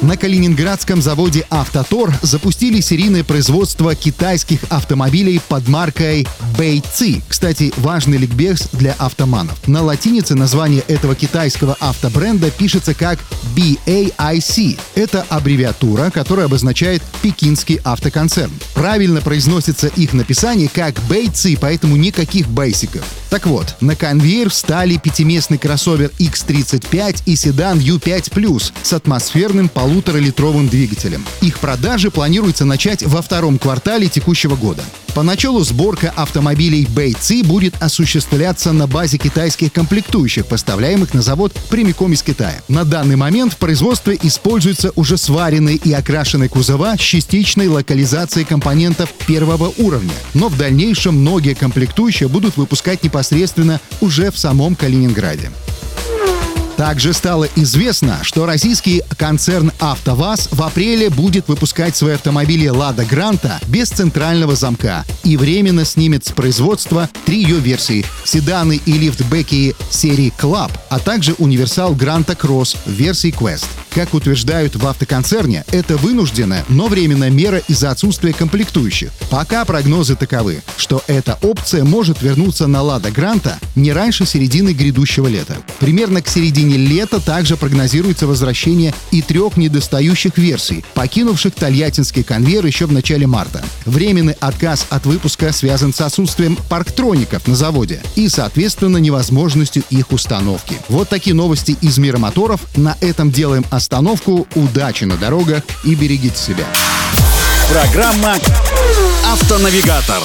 На калининградском заводе «Автотор» запустили серийное производство китайских автомобилей под маркой Бэйци. Кстати, важный ликбез для автоманов. На латинице название этого китайского автобренда пишется как BAIC. Это аббревиатура, которая обозначает пекинский автоконцерн. Правильно произносится их написание как Бэйци, поэтому никаких бейсиков. Так вот, на конвейер встали пятиместный кроссовер X35 и седан U5 с атмосферным полуторалитровым двигателем. Их продажи планируется начать во втором квартале текущего года. Поначалу сборка автомобилей Бэйци будет осуществляться на базе китайских комплектующих, поставляемых на завод прямиком из Китая. На данный момент в производстве используются уже сваренные и окрашенные кузова с частичной локализацией компонентов первого уровня. Но в дальнейшем многие комплектующие будут выпускать непосредственно уже в самом Калининграде. Также стало известно, что российский концерн «АвтоВАЗ» в апреле будет выпускать свои автомобили «Лада Гранта» без центрального замка и временно снимет с производства три ее версии — седаны и лифтбеки серии «Club», а также универсал «Гранта Кросс» версии «Quest». Как утверждают в автоконцерне, это вынужденная, но временная мера из-за отсутствия комплектующих. Пока прогнозы таковы, что эта опция может вернуться на «Лада Гранта» не раньше середины грядущего лета. Примерно к середине середине лета также прогнозируется возвращение и трех недостающих версий, покинувших Тольяттинский конвейер еще в начале марта. Временный отказ от выпуска связан с отсутствием парктроников на заводе и, соответственно, невозможностью их установки. Вот такие новости из мира моторов. На этом делаем остановку. Удачи на дорогах и берегите себя. Программа «Автонавигатор».